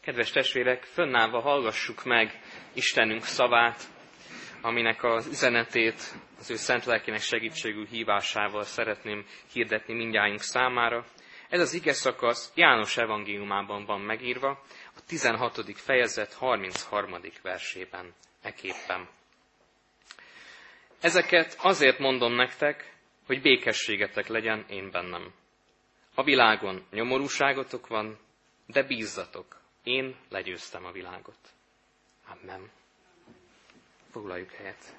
Kedves testvérek, fönnállva hallgassuk meg Istenünk szavát, aminek az üzenetét az ő szent lelkének segítségű hívásával szeretném hirdetni mindjárt számára. Ez az ige szakasz János evangéliumában van megírva, a 16. fejezet 33. versében, eképpen. Ezeket azért mondom nektek, hogy békességetek legyen én bennem. A világon nyomorúságotok van, de bízzatok, én legyőztem a világot. Amen. Foglaljuk helyet.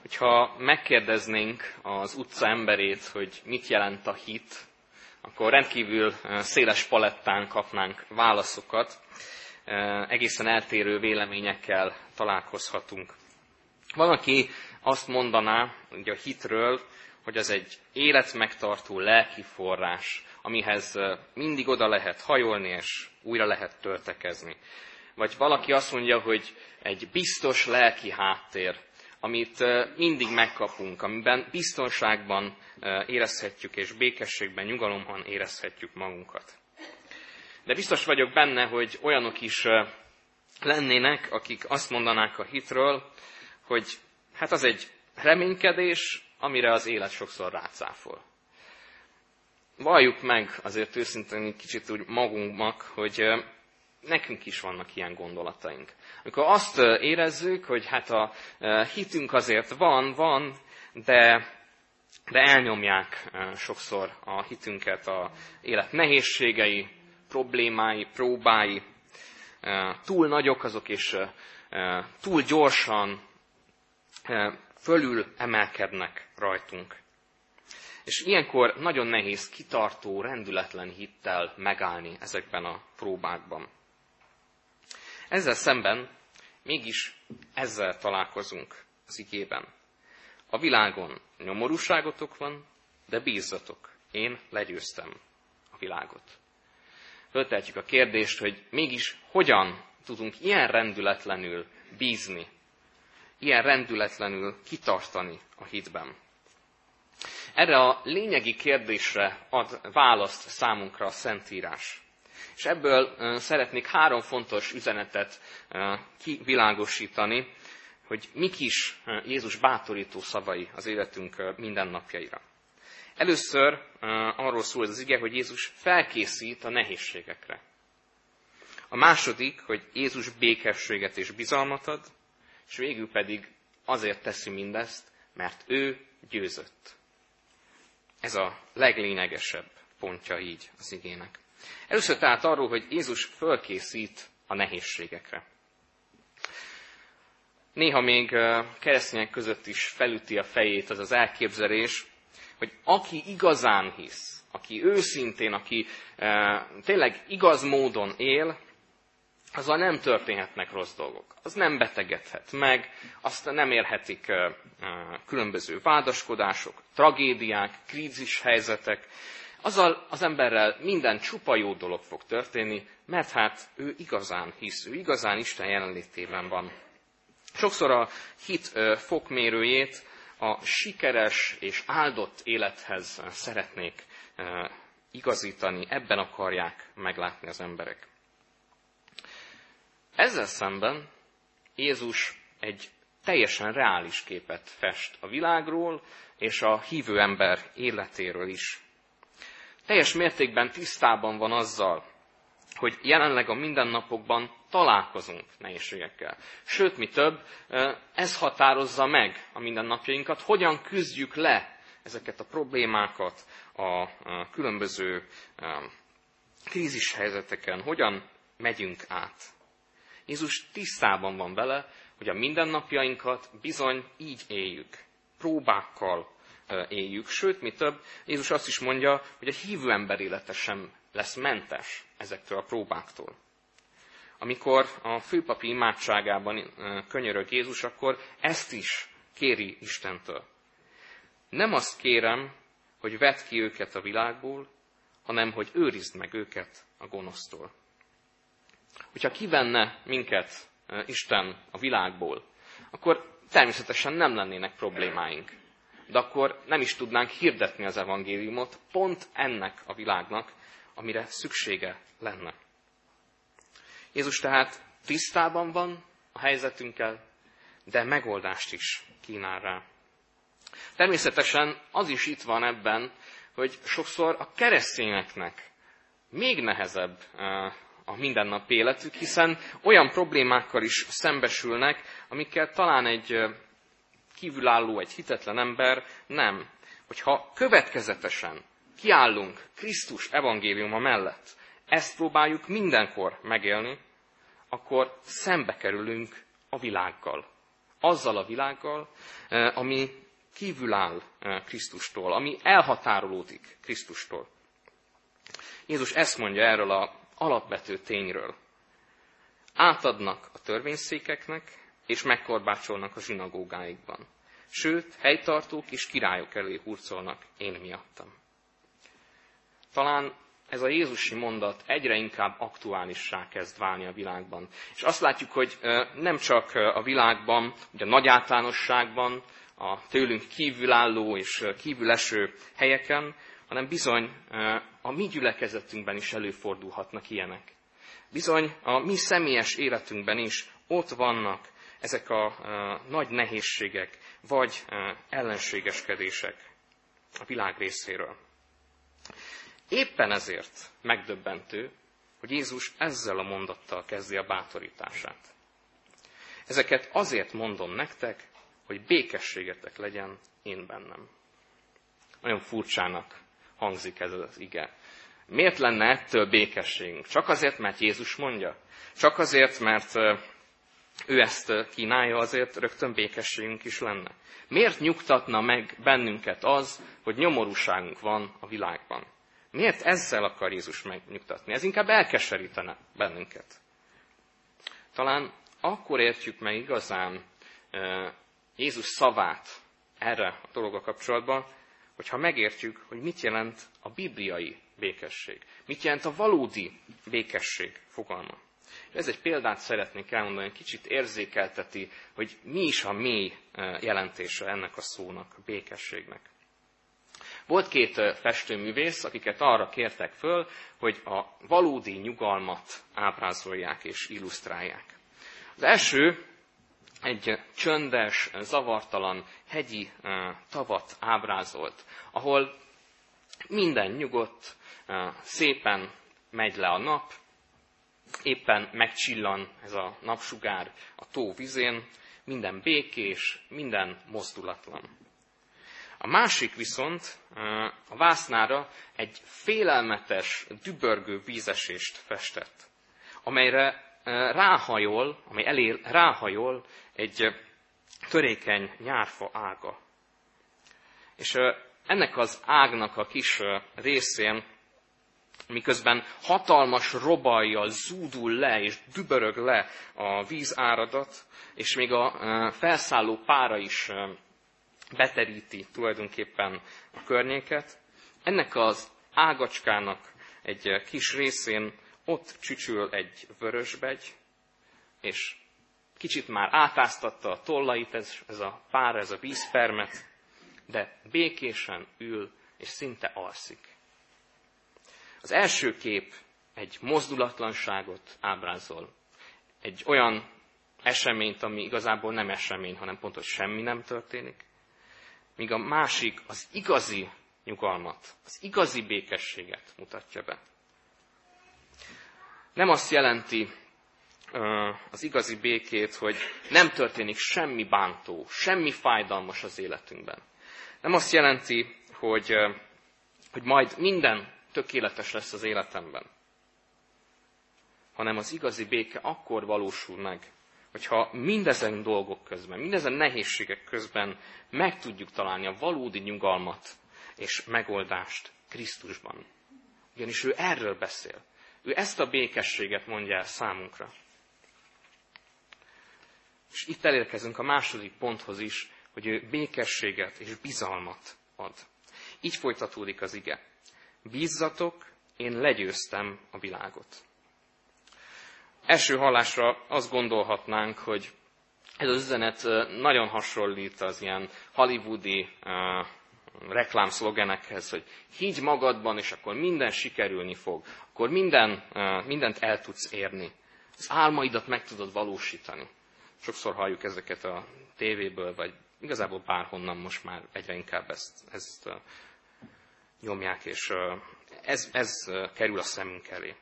Hogyha megkérdeznénk az utca emberét, hogy mit jelent a hit, akkor rendkívül széles palettán kapnánk válaszokat, egészen eltérő véleményekkel találkozhatunk. Van, aki azt mondaná, hogy a hitről, hogy az egy életmegtartó lelki forrás, amihez mindig oda lehet hajolni, és újra lehet töltekezni. Vagy valaki azt mondja, hogy egy biztos lelki háttér, amit mindig megkapunk, amiben biztonságban érezhetjük, és békességben, nyugalomban érezhetjük magunkat. De biztos vagyok benne, hogy olyanok is lennének, akik azt mondanák a hitről, hogy hát az egy reménykedés, amire az élet sokszor rácáfol. Valljuk meg azért őszintén kicsit úgy magunknak, hogy nekünk is vannak ilyen gondolataink. Amikor azt érezzük, hogy hát a hitünk azért van, van, de, de elnyomják sokszor a hitünket a élet nehézségei, problémái, próbái, túl nagyok azok, és túl gyorsan fölül emelkednek rajtunk. És ilyenkor nagyon nehéz kitartó, rendületlen hittel megállni ezekben a próbákban. Ezzel szemben mégis ezzel találkozunk az igében. A világon nyomorúságotok van, de bízzatok, én legyőztem a világot. Föltehetjük a kérdést, hogy mégis hogyan tudunk ilyen rendületlenül bízni ilyen rendületlenül kitartani a hitben? Erre a lényegi kérdésre ad választ számunkra a Szentírás. És ebből szeretnék három fontos üzenetet kivilágosítani, hogy mik is Jézus bátorító szavai az életünk mindennapjaira. Először arról szól az ige, hogy Jézus felkészít a nehézségekre. A második, hogy Jézus békességet és bizalmat ad és végül pedig azért teszi mindezt, mert ő győzött. Ez a leglényegesebb pontja így az igének. Először tehát arról, hogy Jézus fölkészít a nehézségekre. Néha még keresztények között is felüti a fejét az az elképzelés, hogy aki igazán hisz, aki őszintén, aki tényleg igaz módon él, azzal nem történhetnek rossz dolgok. Az nem betegedhet meg, azt nem érhetik különböző vádaskodások, tragédiák, krízis helyzetek. Azzal az emberrel minden csupa jó dolog fog történni, mert hát ő igazán hisz, ő igazán Isten jelenlétében van. Sokszor a hit fokmérőjét a sikeres és áldott élethez szeretnék igazítani, ebben akarják meglátni az emberek. Ezzel szemben Jézus egy teljesen reális képet fest a világról és a hívő ember életéről is. Teljes mértékben tisztában van azzal, hogy jelenleg a mindennapokban találkozunk nehézségekkel. Sőt, mi több, ez határozza meg a mindennapjainkat, hogyan küzdjük le ezeket a problémákat a különböző krízis helyzeteken, hogyan megyünk át. Jézus tisztában van vele, hogy a mindennapjainkat bizony így éljük. Próbákkal éljük. Sőt, mi több, Jézus azt is mondja, hogy a hívő ember élete sem lesz mentes ezektől a próbáktól. Amikor a főpapi imádságában könyörög Jézus, akkor ezt is kéri Istentől. Nem azt kérem, hogy vedd ki őket a világból, hanem hogy őrizd meg őket a gonosztól. Hogyha kivenne minket Isten a világból, akkor természetesen nem lennének problémáink. de akkor nem is tudnánk hirdetni az evangéliumot pont ennek a világnak, amire szüksége lenne. Jézus tehát tisztában van a helyzetünkkel, de megoldást is kínál rá. Természetesen az is itt van ebben, hogy sokszor a keresztényeknek még nehezebb a mindennapi életük, hiszen olyan problémákkal is szembesülnek, amikkel talán egy kívülálló, egy hitetlen ember nem. Hogyha következetesen kiállunk Krisztus evangéliuma mellett, ezt próbáljuk mindenkor megélni, akkor szembe kerülünk a világgal. Azzal a világgal, ami kívül áll Krisztustól, ami elhatárolódik Krisztustól. Jézus ezt mondja erről a alapvető tényről. Átadnak a törvényszékeknek, és megkorbácsolnak a zsinagógáikban. Sőt, helytartók és királyok elé hurcolnak én miattam. Talán ez a Jézusi mondat egyre inkább aktuálissá kezd válni a világban. És azt látjuk, hogy nem csak a világban, ugye a nagy általánosságban, a tőlünk kívülálló és kívüleső helyeken, hanem bizony a mi gyülekezetünkben is előfordulhatnak ilyenek. Bizony a mi személyes életünkben is ott vannak ezek a nagy nehézségek, vagy ellenségeskedések a világ részéről. Éppen ezért megdöbbentő, hogy Jézus ezzel a mondattal kezdi a bátorítását. Ezeket azért mondom nektek, hogy békességetek legyen én bennem. Nagyon furcsának hangzik ez az ige. Miért lenne ettől békességünk? Csak azért, mert Jézus mondja? Csak azért, mert ő ezt kínálja, azért rögtön békességünk is lenne. Miért nyugtatna meg bennünket az, hogy nyomorúságunk van a világban? Miért ezzel akar Jézus megnyugtatni? Ez inkább elkeserítene bennünket. Talán akkor értjük meg igazán Jézus szavát erre a dologgal kapcsolatban, hogyha megértjük, hogy mit jelent a bibliai békesség. Mit jelent a valódi békesség fogalma. Ez egy példát szeretnék elmondani, kicsit érzékelteti, hogy mi is a mély jelentése ennek a szónak, a békességnek. Volt két festőművész, akiket arra kértek föl, hogy a valódi nyugalmat ábrázolják és illusztrálják. Az első egy csöndes, zavartalan, hegyi tavat ábrázolt, ahol minden nyugodt, szépen megy le a nap, éppen megcsillan ez a napsugár a tó vizén, minden békés, minden mozdulatlan. A másik viszont a vásznára egy félelmetes, dübörgő vízesést festett, amelyre ráhajol, amely elé ráhajol egy törékeny nyárfa ága. És ennek az ágnak a kis részén, miközben hatalmas robajjal zúdul le és dübörög le a vízáradat, és még a felszálló pára is beteríti tulajdonképpen a környéket, ennek az ágacskának egy kis részén ott csücsül egy vörösbegy, és kicsit már átáztatta a tollait ez, ez a pár, ez a vízpermet, de békésen ül, és szinte alszik. Az első kép egy mozdulatlanságot ábrázol. Egy olyan eseményt, ami igazából nem esemény, hanem pont, hogy semmi nem történik. Míg a másik az igazi nyugalmat, az igazi békességet mutatja be. Nem azt jelenti az igazi békét, hogy nem történik semmi bántó, semmi fájdalmas az életünkben. Nem azt jelenti, hogy, hogy majd minden tökéletes lesz az életemben, hanem az igazi béke akkor valósul meg, hogyha mindezen dolgok közben, mindezen nehézségek közben meg tudjuk találni a valódi nyugalmat és megoldást Krisztusban. Ugyanis ő erről beszél. Ő ezt a békességet mondja el számunkra. És itt elérkezünk a második ponthoz is, hogy ő békességet és bizalmat ad. Így folytatódik az ige. Bízzatok, én legyőztem a világot. Első hallásra azt gondolhatnánk, hogy ez az üzenet nagyon hasonlít az ilyen hollywoodi reklámszlogenekhez, hogy higgy magadban, és akkor minden sikerülni fog, akkor minden, mindent el tudsz érni. Az álmaidat meg tudod valósítani. Sokszor halljuk ezeket a tévéből, vagy igazából bárhonnan most már egyre inkább ezt, ezt nyomják, és ez, ez kerül a szemünk elé.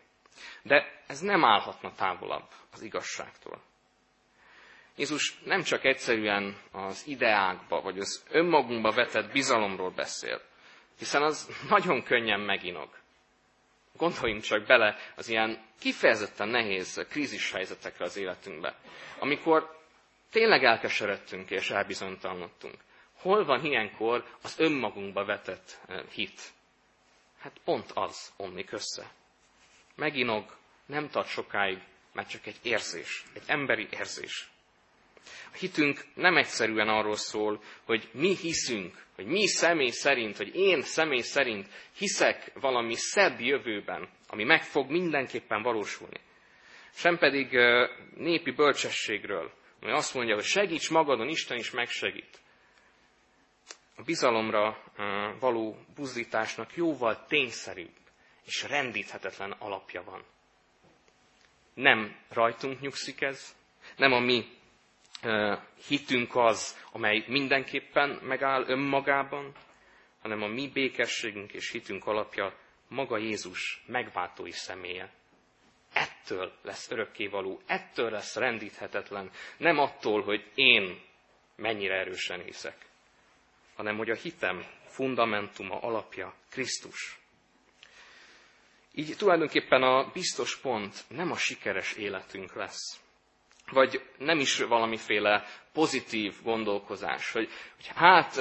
De ez nem állhatna távolabb az igazságtól. Jézus nem csak egyszerűen az ideákba, vagy az önmagunkba vetett bizalomról beszél, hiszen az nagyon könnyen meginog. Gondoljunk csak bele az ilyen kifejezetten nehéz krízis helyzetekre az életünkbe, amikor tényleg elkeseredtünk és elbizonytalanodtunk. Hol van ilyenkor az önmagunkba vetett eh, hit? Hát pont az omlik össze. Meginog, nem tart sokáig, mert csak egy érzés, egy emberi érzés. A hitünk nem egyszerűen arról szól, hogy mi hiszünk, hogy mi személy szerint, hogy én személy szerint hiszek valami szebb jövőben, ami meg fog mindenképpen valósulni. Sem pedig népi bölcsességről, ami azt mondja, hogy segíts magadon, Isten is megsegít. A bizalomra való buzdításnak jóval tényszerűbb és rendíthetetlen alapja van. Nem rajtunk nyugszik ez, nem a mi hitünk az, amely mindenképpen megáll önmagában, hanem a mi békességünk és hitünk alapja maga Jézus megváltói személye. Ettől lesz örökkévaló, ettől lesz rendíthetetlen, nem attól, hogy én mennyire erősen hiszek, hanem hogy a hitem fundamentuma, alapja Krisztus. Így tulajdonképpen a biztos pont nem a sikeres életünk lesz, vagy nem is valamiféle pozitív gondolkozás, hogy, hogy hát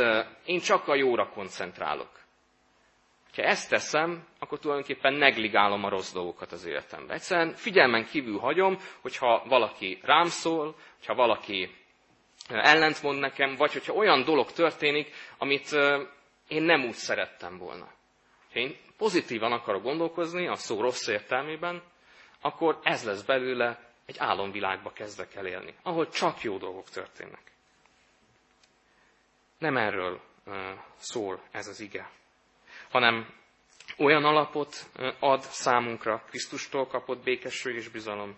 én csak a jóra koncentrálok. Ha ezt teszem, akkor tulajdonképpen negligálom a rossz dolgokat az életemben. Egyszerűen figyelmen kívül hagyom, hogyha valaki rám szól, hogyha valaki ellentmond nekem, vagy hogyha olyan dolog történik, amit én nem úgy szerettem volna. Ha én pozitívan akarok gondolkozni, a szó rossz értelmében, akkor ez lesz belőle egy álomvilágba kezdek el élni, ahol csak jó dolgok történnek. Nem erről szól ez az ige, hanem olyan alapot ad számunkra Krisztustól kapott békesség és bizalom,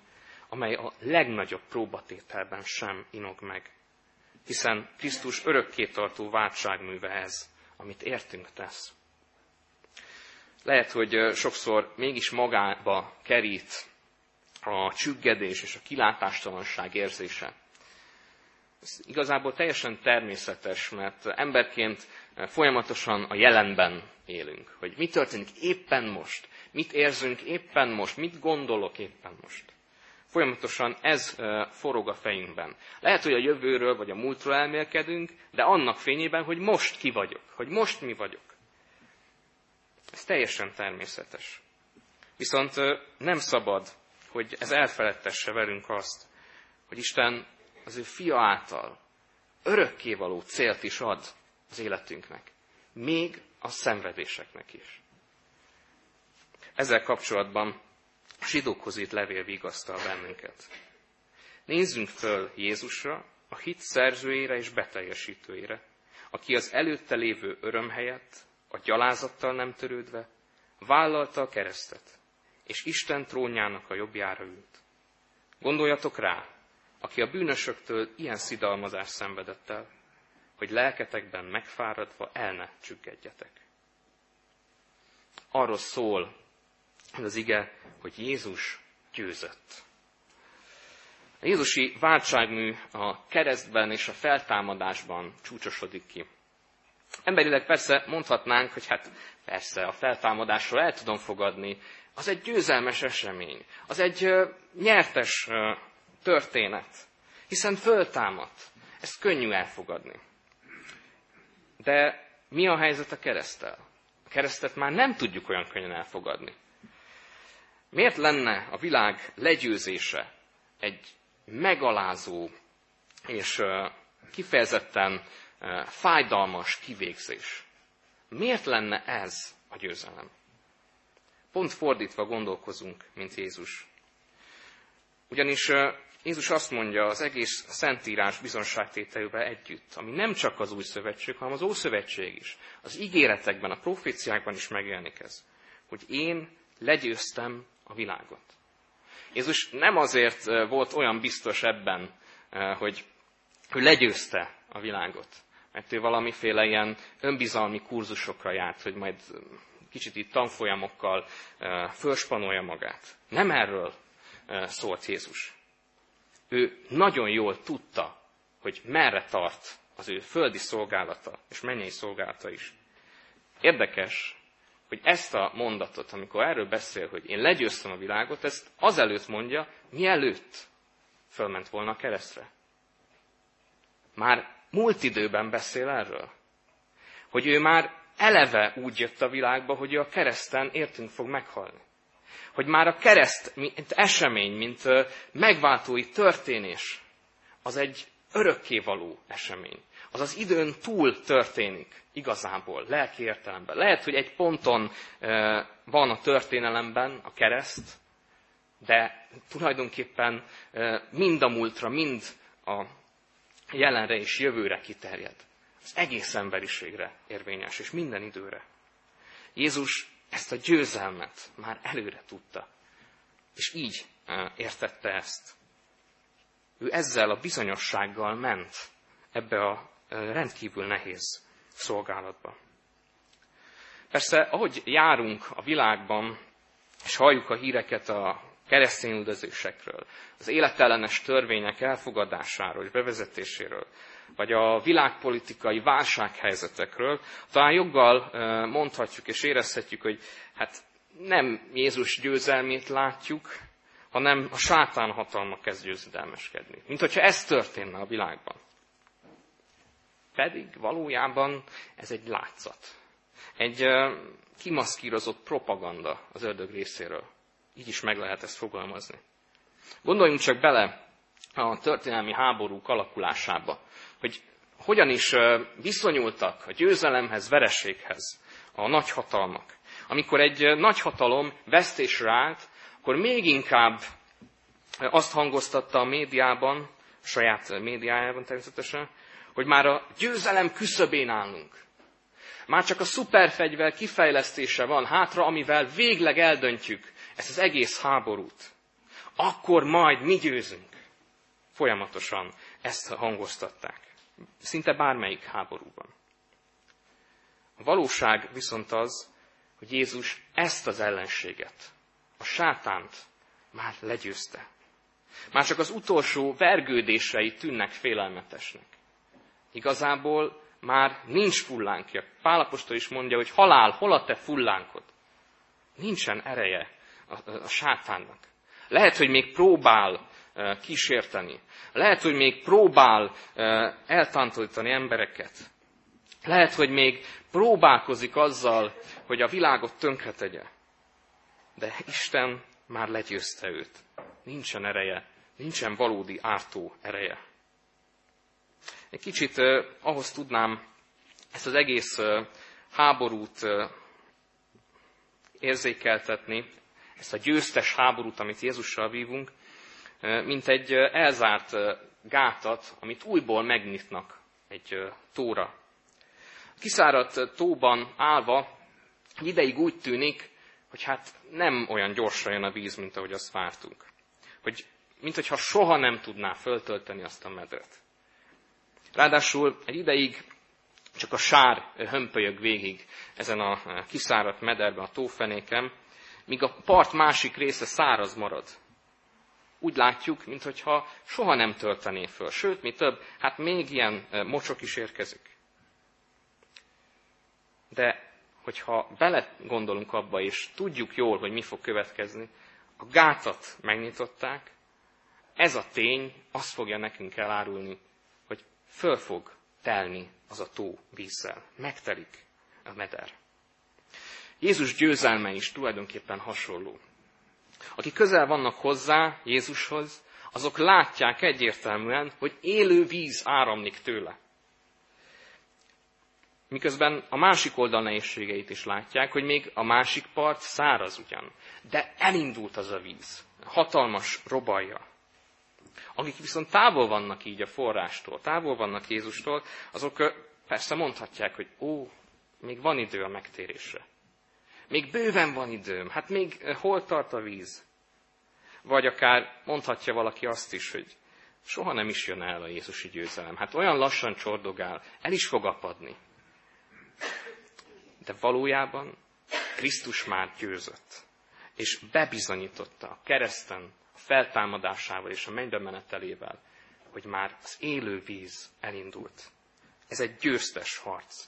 amely a legnagyobb próbatételben sem inog meg. Hiszen Krisztus örökkétartó váltságműve ez, amit értünk tesz. Lehet, hogy sokszor mégis magába kerít a csüggedés és a kilátástalanság érzése. Ez igazából teljesen természetes, mert emberként folyamatosan a jelenben élünk. Hogy mi történik éppen most, mit érzünk éppen most, mit gondolok éppen most. Folyamatosan ez forog a fejünkben. Lehet, hogy a jövőről vagy a múltról elmélkedünk, de annak fényében, hogy most ki vagyok, hogy most mi vagyok. Ez teljesen természetes. Viszont nem szabad hogy ez elfeledtesse velünk azt, hogy Isten az ő fia által örökkévaló célt is ad az életünknek, még a szenvedéseknek is. Ezzel kapcsolatban a zsidókhoz írt levél vigasztal bennünket. Nézzünk föl Jézusra, a hit szerzőjére és beteljesítőjére, aki az előtte lévő öröm helyett, a gyalázattal nem törődve, vállalta a keresztet, és Isten trónjának a jobbjára ült. Gondoljatok rá, aki a bűnösöktől ilyen szidalmazást szenvedett el, hogy lelketekben megfáradva el ne csüggedjetek. Arról szól az ige, hogy Jézus győzött. A Jézusi váltságmű a keresztben és a feltámadásban csúcsosodik ki. Emberileg persze mondhatnánk, hogy hát persze a feltámadásról el tudom fogadni, az egy győzelmes esemény, az egy nyertes történet, hiszen föltámadt. Ezt könnyű elfogadni. De mi a helyzet a keresztel? A keresztet már nem tudjuk olyan könnyen elfogadni. Miért lenne a világ legyőzése egy megalázó és kifejezetten fájdalmas kivégzés? Miért lenne ez a győzelem? Pont fordítva gondolkozunk, mint Jézus. Ugyanis Jézus azt mondja az egész Szentírás bizonságtételével együtt, ami nem csak az új szövetség, hanem az ószövetség is. Az ígéretekben, a proféciákban is megjelenik ez, hogy én legyőztem a világot. Jézus nem azért volt olyan biztos ebben, hogy, hogy legyőzte a világot, mert ő valamiféle ilyen önbizalmi kurzusokra járt, hogy majd kicsit itt tanfolyamokkal fölspanolja magát. Nem erről szólt Jézus. Ő nagyon jól tudta, hogy merre tart az ő földi szolgálata és mennyei szolgálata is. Érdekes, hogy ezt a mondatot, amikor erről beszél, hogy én legyőztem a világot, ezt azelőtt mondja, mielőtt fölment volna a keresztre. Már múlt időben beszél erről. Hogy ő már eleve úgy jött a világba, hogy ő a kereszten értünk fog meghalni. Hogy már a kereszt, mint esemény, mint megváltói történés, az egy örökkévaló esemény. Az az időn túl történik igazából, lelki értelemben. Lehet, hogy egy ponton van a történelemben a kereszt, de tulajdonképpen mind a múltra, mind a jelenre és jövőre kiterjed. Az egész emberiségre érvényes, és minden időre. Jézus ezt a győzelmet már előre tudta. És így értette ezt. Ő ezzel a bizonyossággal ment ebbe a rendkívül nehéz szolgálatba. Persze, ahogy járunk a világban, és halljuk a híreket a keresztény üldözésekről, az életellenes törvények elfogadásáról és bevezetéséről, vagy a világpolitikai válsághelyzetekről, talán joggal mondhatjuk és érezhetjük, hogy hát nem Jézus győzelmét látjuk, hanem a sátán hatalma kezd győzedelmeskedni. Mint hogyha ez történne a világban. Pedig valójában ez egy látszat. Egy kimaszkírozott propaganda az ördög részéről. Így is meg lehet ezt fogalmazni. Gondoljunk csak bele a történelmi háborúk alakulásába, hogy hogyan is viszonyultak a győzelemhez, vereséghez a nagyhatalmak. Amikor egy nagyhatalom vesztésre állt, akkor még inkább azt hangoztatta a médiában, a saját médiájában természetesen, hogy már a győzelem küszöbén állunk. Már csak a szuperfegyver kifejlesztése van hátra, amivel végleg eldöntjük ezt az egész háborút. Akkor majd mi győzünk. Folyamatosan ezt hangoztatták. Szinte bármelyik háborúban. A valóság viszont az, hogy Jézus ezt az ellenséget, a sátánt már legyőzte. Már csak az utolsó vergődései tűnnek félelmetesnek. Igazából már nincs fullánkja. Pálapostól is mondja, hogy halál, hol a te fullánkod? Nincsen ereje a, a, a sátánnak. Lehet, hogy még próbál kísérteni. Lehet, hogy még próbál eltántorítani embereket. Lehet, hogy még próbálkozik azzal, hogy a világot tönkretegye. De Isten már legyőzte őt. Nincsen ereje, nincsen valódi ártó ereje. Egy kicsit eh, ahhoz tudnám ezt az egész eh, háborút eh, érzékeltetni, ezt a győztes háborút, amit Jézussal vívunk, mint egy elzárt gátat, amit újból megnyitnak egy tóra. A kiszáradt tóban állva ideig úgy tűnik, hogy hát nem olyan gyorsan jön a víz, mint ahogy azt vártunk. Hogy, mint hogyha soha nem tudná föltölteni azt a medret. Ráadásul egy ideig csak a sár hömpölyög végig ezen a kiszáradt mederben, a tófenéken, míg a part másik része száraz marad. Úgy látjuk, mintha soha nem töltené föl. Sőt, mi több, hát még ilyen mocsok is érkezik. De hogyha bele gondolunk abba, és tudjuk jól, hogy mi fog következni, a gátat megnyitották, ez a tény azt fogja nekünk elárulni, hogy föl fog telni az a tó vízzel. Megtelik a meder. Jézus győzelme is tulajdonképpen hasonló. Akik közel vannak hozzá, Jézushoz, azok látják egyértelműen, hogy élő víz áramlik tőle. Miközben a másik oldal nehézségeit is látják, hogy még a másik part száraz ugyan. De elindult az a víz. Hatalmas robalja. Akik viszont távol vannak így a forrástól, távol vannak Jézustól, azok persze mondhatják, hogy ó, még van idő a megtérésre. Még bőven van időm, hát még hol tart a víz? Vagy akár mondhatja valaki azt is, hogy soha nem is jön el a Jézusi győzelem. Hát olyan lassan csordogál, el is fog apadni. De valójában Krisztus már győzött, és bebizonyította a kereszten, a feltámadásával és a mennybe menetelével, hogy már az élő víz elindult. Ez egy győztes harc,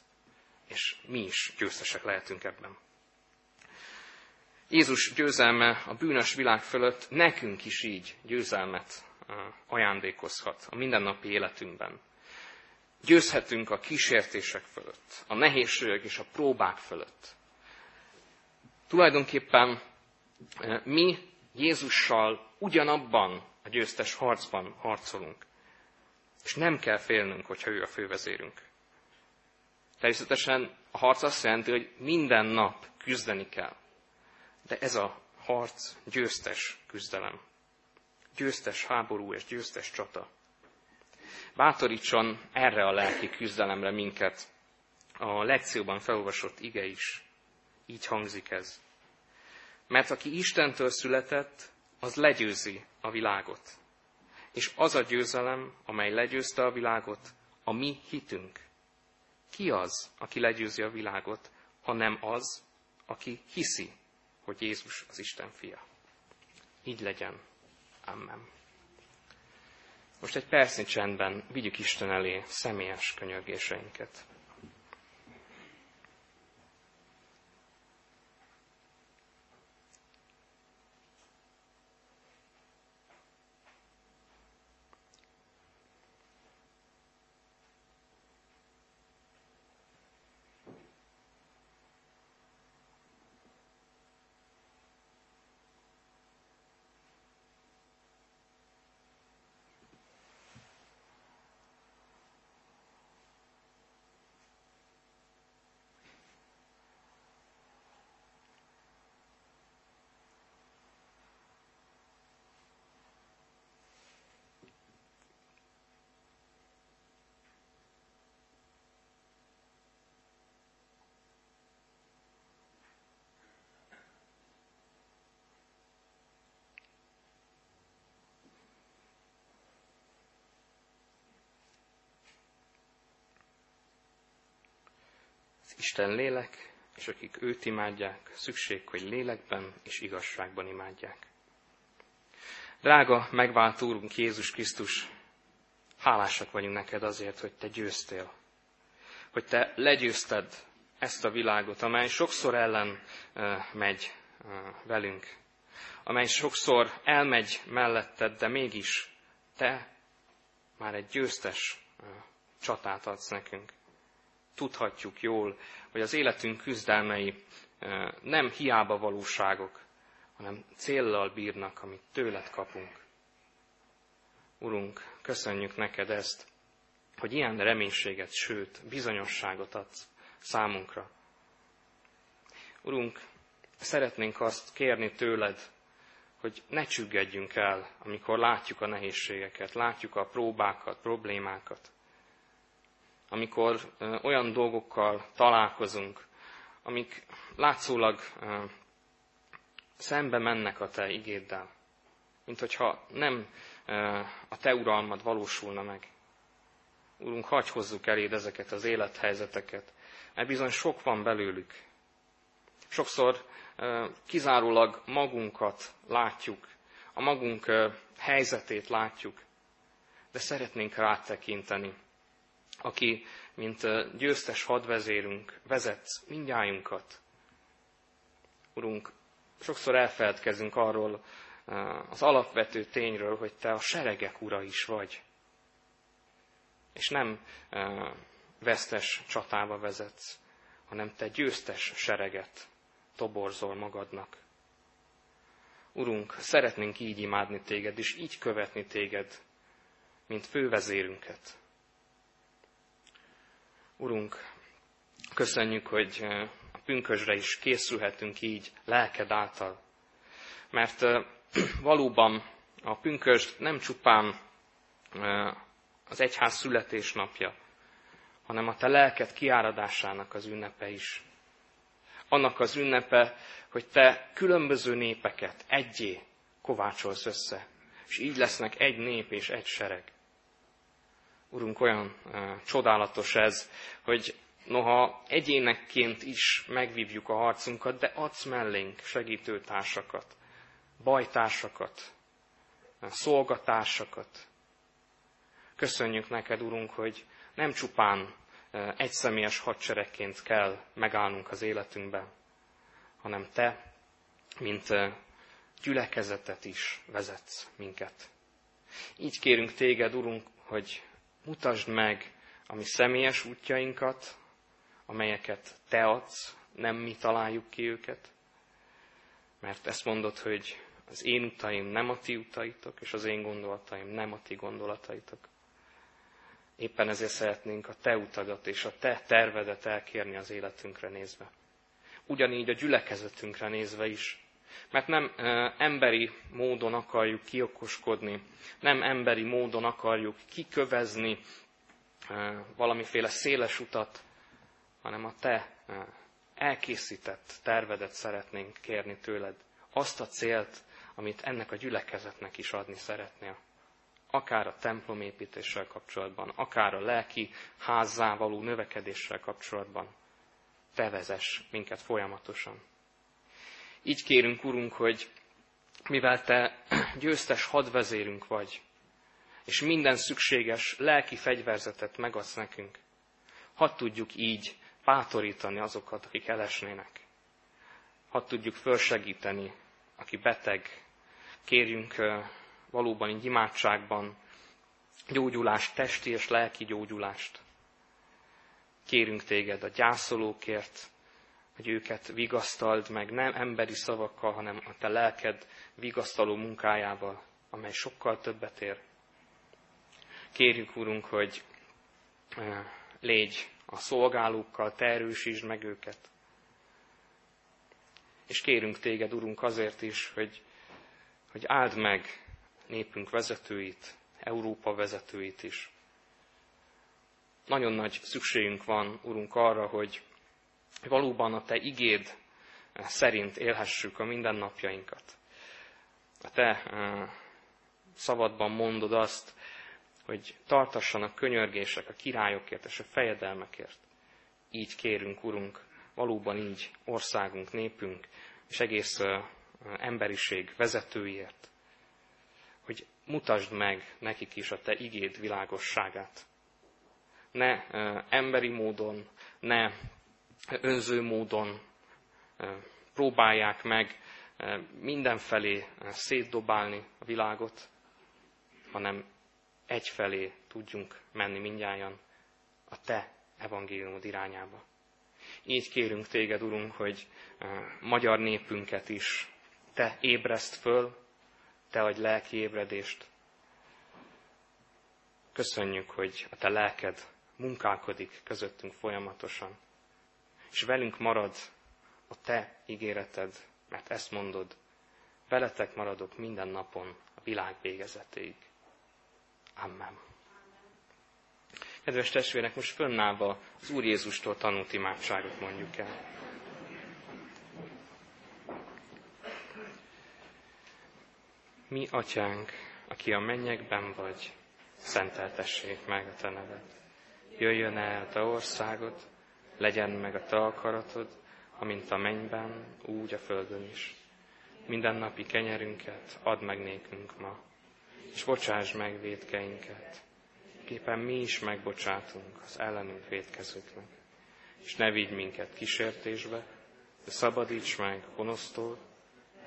és mi is győztesek lehetünk ebben. Jézus győzelme a bűnös világ fölött nekünk is így győzelmet ajándékozhat a mindennapi életünkben. Győzhetünk a kísértések fölött, a nehézségek és a próbák fölött. Tulajdonképpen mi Jézussal ugyanabban a győztes harcban harcolunk. És nem kell félnünk, hogyha ő a fővezérünk. Természetesen a harc azt jelenti, hogy minden nap küzdeni kell. De ez a harc győztes küzdelem. Győztes háború és győztes csata. Bátorítson erre a lelki küzdelemre minket. A lekcióban felolvasott ige is. Így hangzik ez. Mert aki Istentől született, az legyőzi a világot. És az a győzelem, amely legyőzte a világot, a mi hitünk. Ki az, aki legyőzi a világot, hanem az, aki hiszi, hogy Jézus az Isten fia. Így legyen. Amen. Most egy percnyi csendben vigyük Isten elé személyes könyörgéseinket. Isten lélek, és akik őt imádják, szükség, hogy lélekben és igazságban imádják. Drága, megvált Úrunk Jézus Krisztus, hálásak vagyunk neked azért, hogy te győztél. Hogy te legyőzted ezt a világot, amely sokszor ellen megy velünk, amely sokszor elmegy melletted, de mégis te már egy győztes csatát adsz nekünk tudhatjuk jól, hogy az életünk küzdelmei nem hiába valóságok, hanem céllal bírnak, amit tőled kapunk. Urunk, köszönjük neked ezt, hogy ilyen reménységet, sőt, bizonyosságot adsz számunkra. Urunk, szeretnénk azt kérni tőled, hogy ne csüggedjünk el, amikor látjuk a nehézségeket, látjuk a próbákat, problémákat amikor olyan dolgokkal találkozunk, amik látszólag szembe mennek a Te igéddel, mint hogyha nem a Te uralmad valósulna meg. Úrunk, hagyj hozzuk eléd ezeket az élethelyzeteket, mert bizony sok van belőlük. Sokszor kizárólag magunkat látjuk, a magunk helyzetét látjuk, de szeretnénk rátekinteni aki, mint győztes hadvezérünk, vezet mindjájunkat. Urunk, sokszor elfeledkezünk arról az alapvető tényről, hogy Te a seregek ura is vagy. És nem vesztes csatába vezetsz, hanem Te győztes sereget toborzol magadnak. Urunk, szeretnénk így imádni Téged, és így követni Téged, mint fővezérünket. Urunk, köszönjük, hogy eh, a pünkösre is készülhetünk így lelked által. Mert eh, valóban A pünkösd nem csupán az egyház születésnapja, hanem a te lelked kiáradásának az ünnepe is. Annak az ünnepe, hogy te különböző népeket egyé kovácsolsz össze, és így lesznek egy nép és egy sereg. Urunk, olyan e, csodálatos ez, hogy noha egyénekként is megvívjuk a harcunkat, de adsz mellénk segítőtársakat, bajtársakat, szolgatársakat. Köszönjük neked, Urunk, hogy nem csupán egyszemélyes hadseregként kell megállnunk az életünkben, hanem Te, mint gyülekezetet is vezetsz minket. Így kérünk Téged, Urunk, hogy mutasd meg a mi személyes útjainkat, amelyeket Te adsz, nem mi találjuk ki őket, mert ezt mondod, hogy az én utaim nem a ti utaitok, és az én gondolataim nem a ti gondolataitok. Éppen ezért szeretnénk a te utadat és a te tervedet elkérni az életünkre nézve. Ugyanígy a gyülekezetünkre nézve is. Mert nem emberi módon akarjuk kiokoskodni, nem emberi módon akarjuk kikövezni valamiféle széles utat, hanem a te elkészített tervedet szeretnénk kérni tőled. Azt a célt, amit ennek a gyülekezetnek is adni szeretnél akár a templomépítéssel kapcsolatban, akár a lelki házzá való növekedéssel kapcsolatban. Te vezess minket folyamatosan. Így kérünk, Urunk, hogy mivel Te győztes hadvezérünk vagy, és minden szükséges lelki fegyverzetet megadsz nekünk, hadd tudjuk így bátorítani azokat, akik elesnének. Hadd tudjuk fölsegíteni, aki beteg. Kérjünk valóban így imádságban gyógyulást, testi és lelki gyógyulást. Kérünk téged a gyászolókért, hogy őket vigasztald meg nem emberi szavakkal, hanem a te lelked vigasztaló munkájával, amely sokkal többet ér. Kérjük, Urunk, hogy légy a szolgálókkal, te erősítsd meg őket. És kérünk téged, Urunk, azért is, hogy, hogy áld meg népünk vezetőit, Európa vezetőit is. Nagyon nagy szükségünk van, Urunk, arra, hogy valóban a Te igéd szerint élhessük a mindennapjainkat. A Te eh, szabadban mondod azt, hogy tartassanak könyörgések a királyokért és a fejedelmekért. Így kérünk, Urunk, valóban így országunk, népünk és egész eh, emberiség vezetőiért hogy mutasd meg nekik is a te igéd világosságát. Ne emberi módon, ne önző módon próbálják meg mindenfelé szétdobálni a világot, hanem egyfelé tudjunk menni mindjárt a Te evangéliumod irányába. Így kérünk Téged, Urunk, hogy magyar népünket is Te ébreszt föl, te adj lelki ébredést. Köszönjük, hogy a te lelked munkálkodik közöttünk folyamatosan. És velünk marad a te ígéreted, mert ezt mondod, veletek maradok minden napon a világ végezetéig. Amen. Kedves testvérek, most fönnállva az Úr Jézustól tanult imádságot mondjuk el. Mi, atyánk, aki a mennyekben vagy, szenteltessék meg a te neved. Jöjjön el a te országod, legyen meg a te akaratod, amint a mennyben, úgy a földön is. Minden napi kenyerünket add meg nékünk ma, és bocsáss meg védkeinket, képen mi is megbocsátunk az ellenünk védkezőknek. És ne vigy minket kísértésbe, de szabadíts meg gonosztól,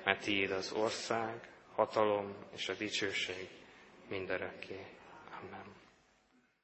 mert tiéd az ország, hatalom és a dicsőség mindörökké. Amen.